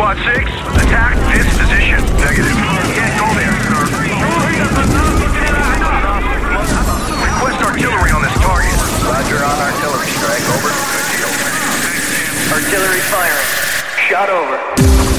Squad 6, attack this position. Negative. Can't go there, sir. Request artillery on this target. Roger on artillery strike, over. Artillery firing. Shot over.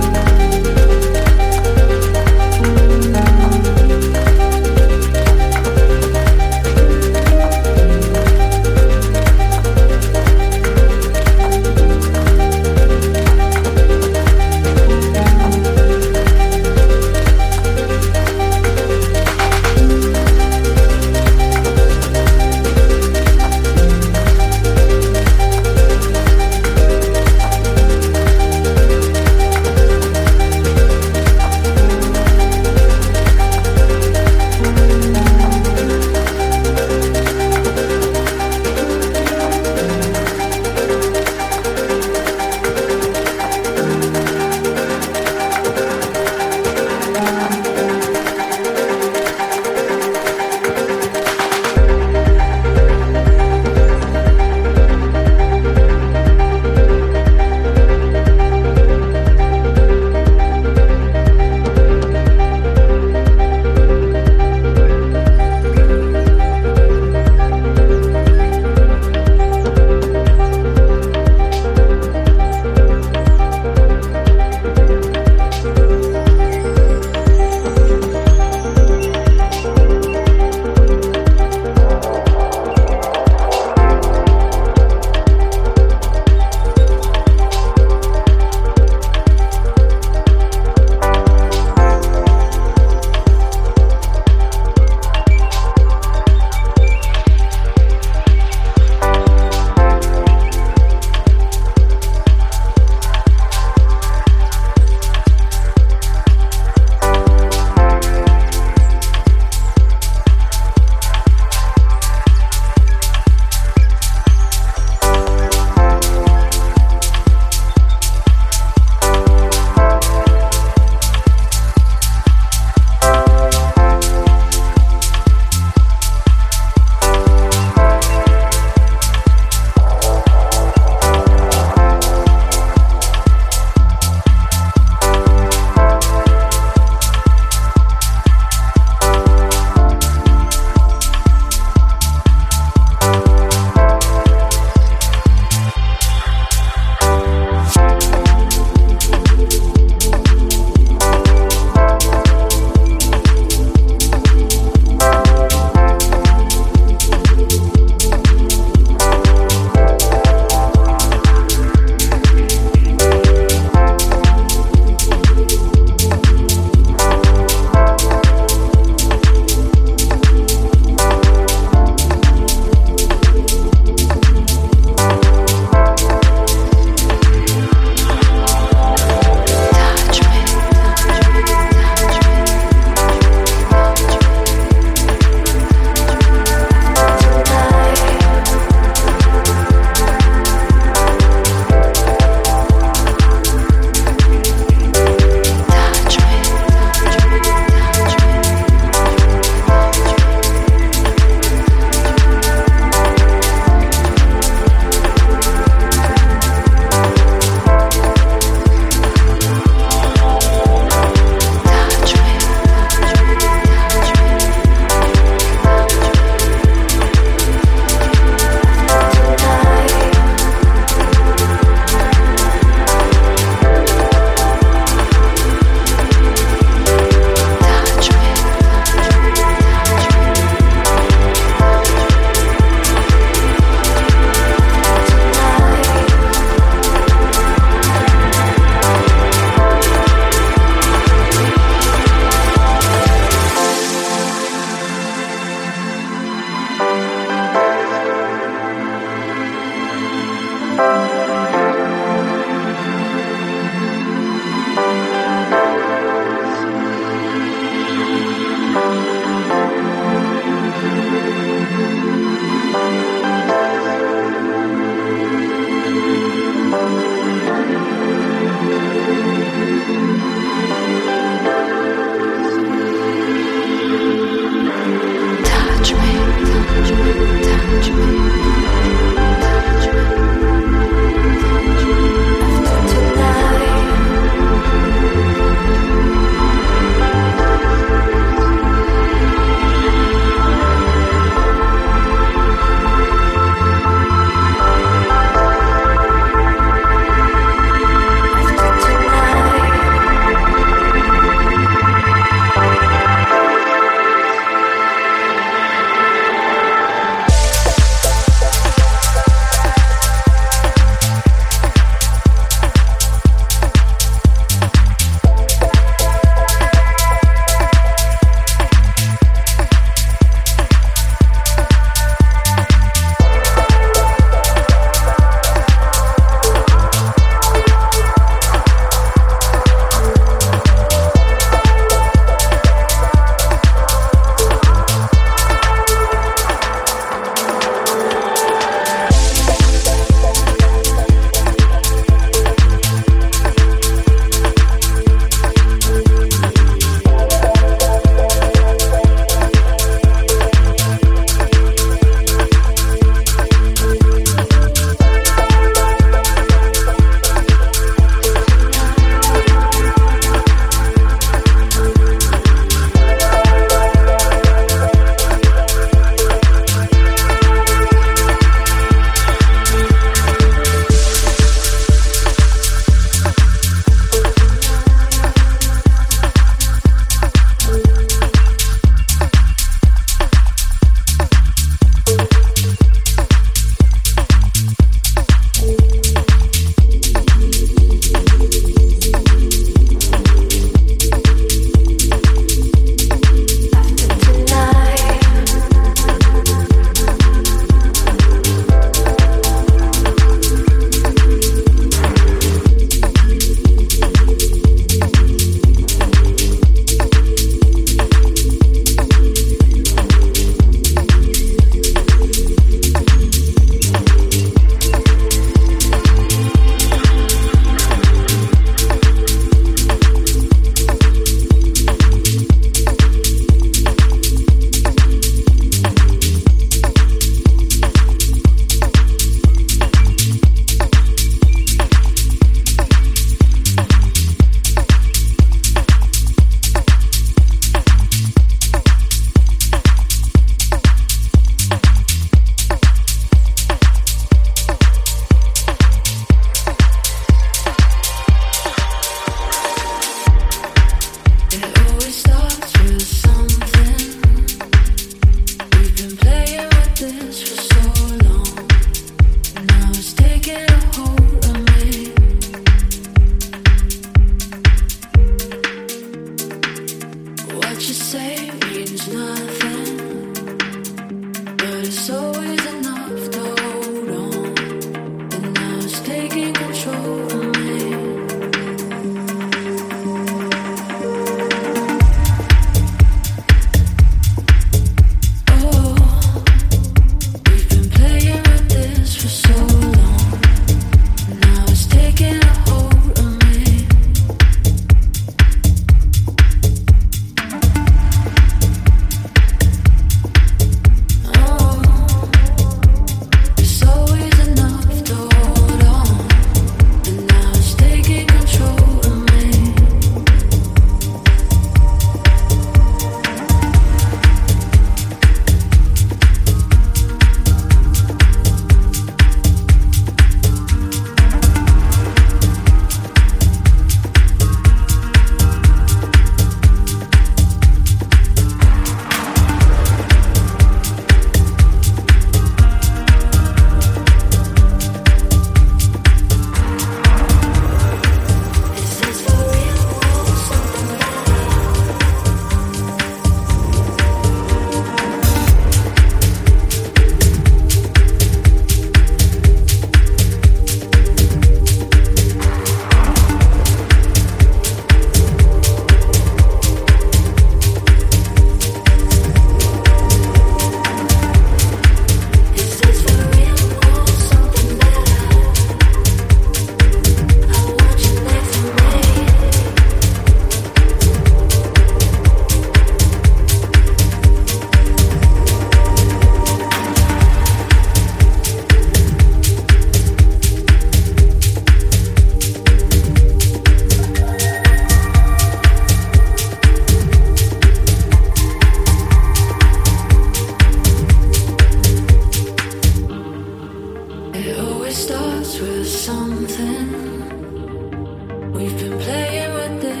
I want you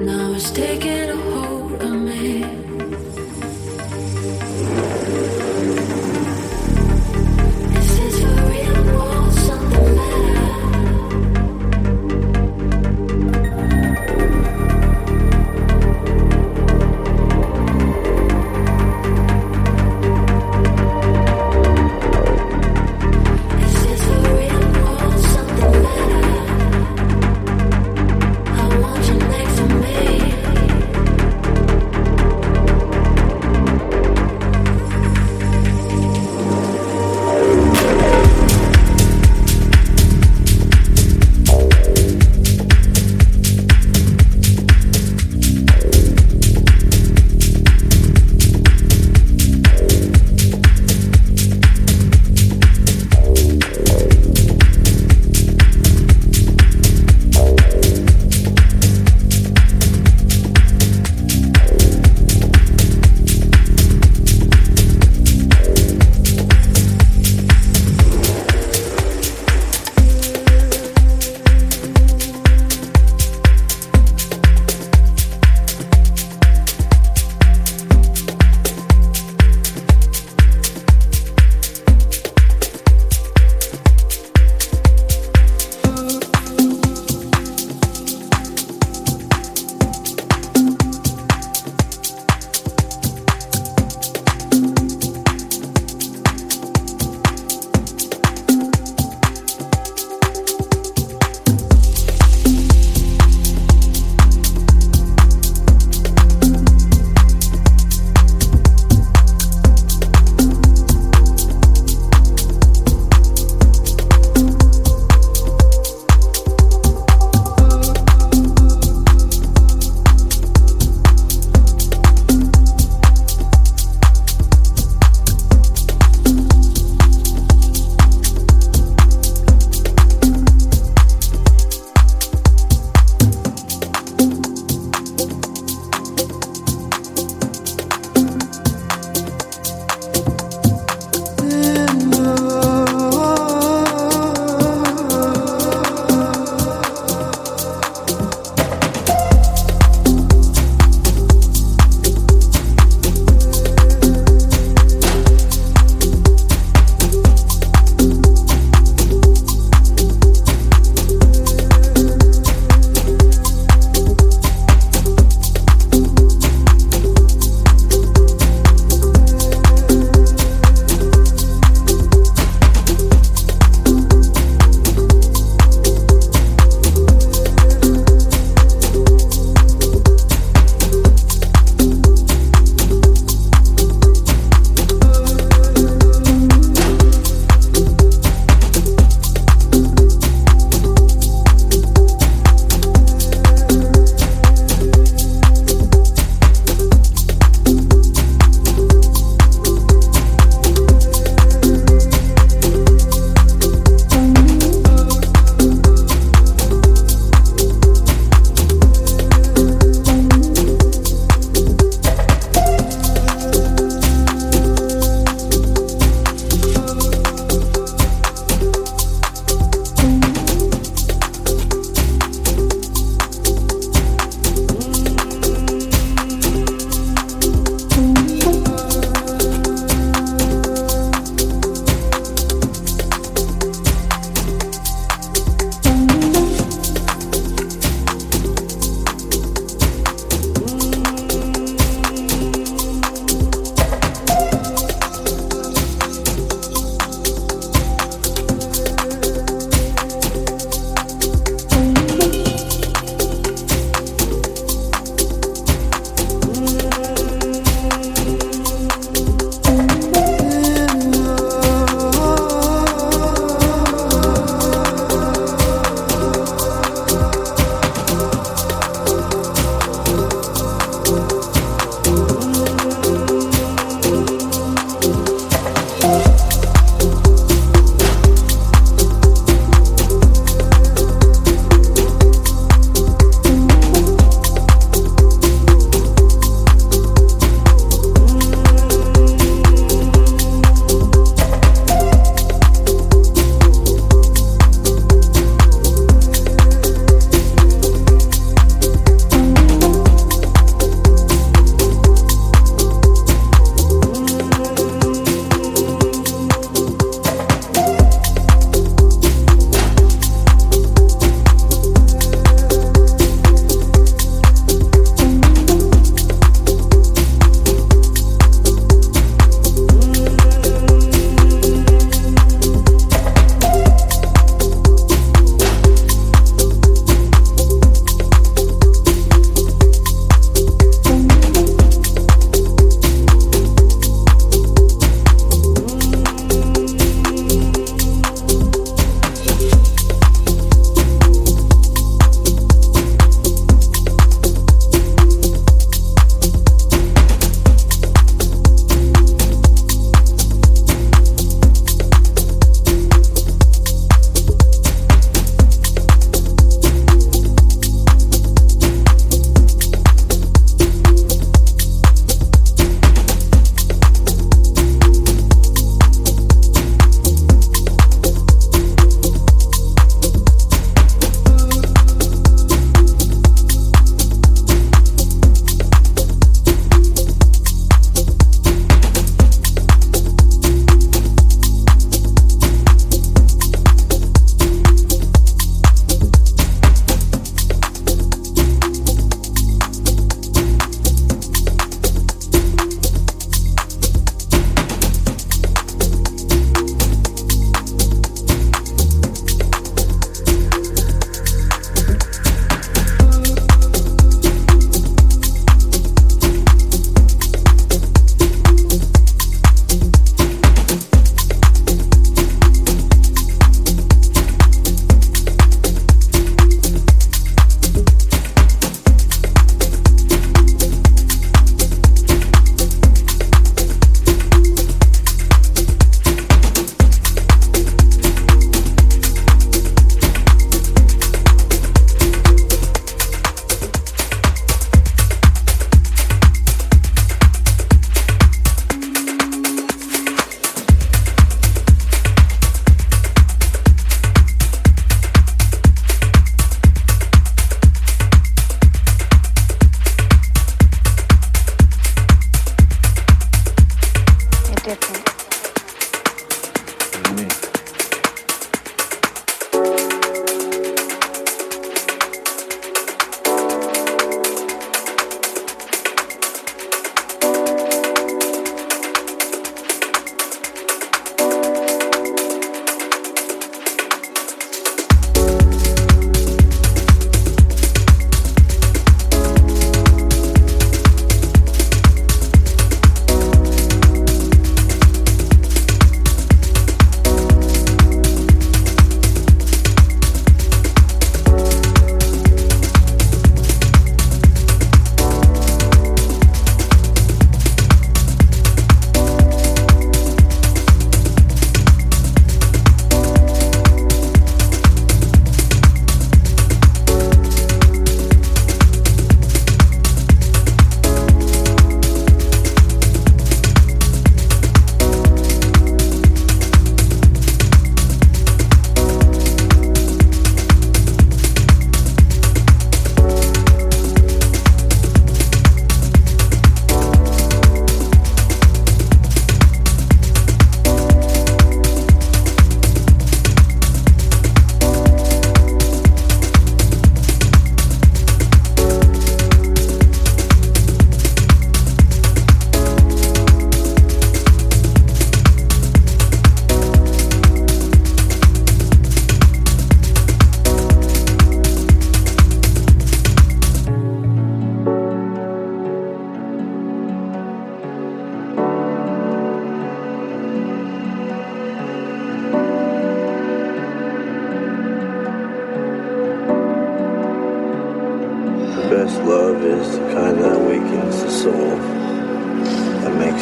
next to me.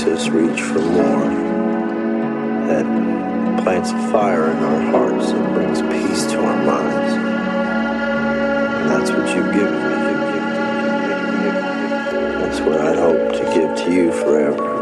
Us reach for more, that plants a fire in our hearts and brings peace to our minds. And that's what you've given me. That's what I'd hope to give to you forever.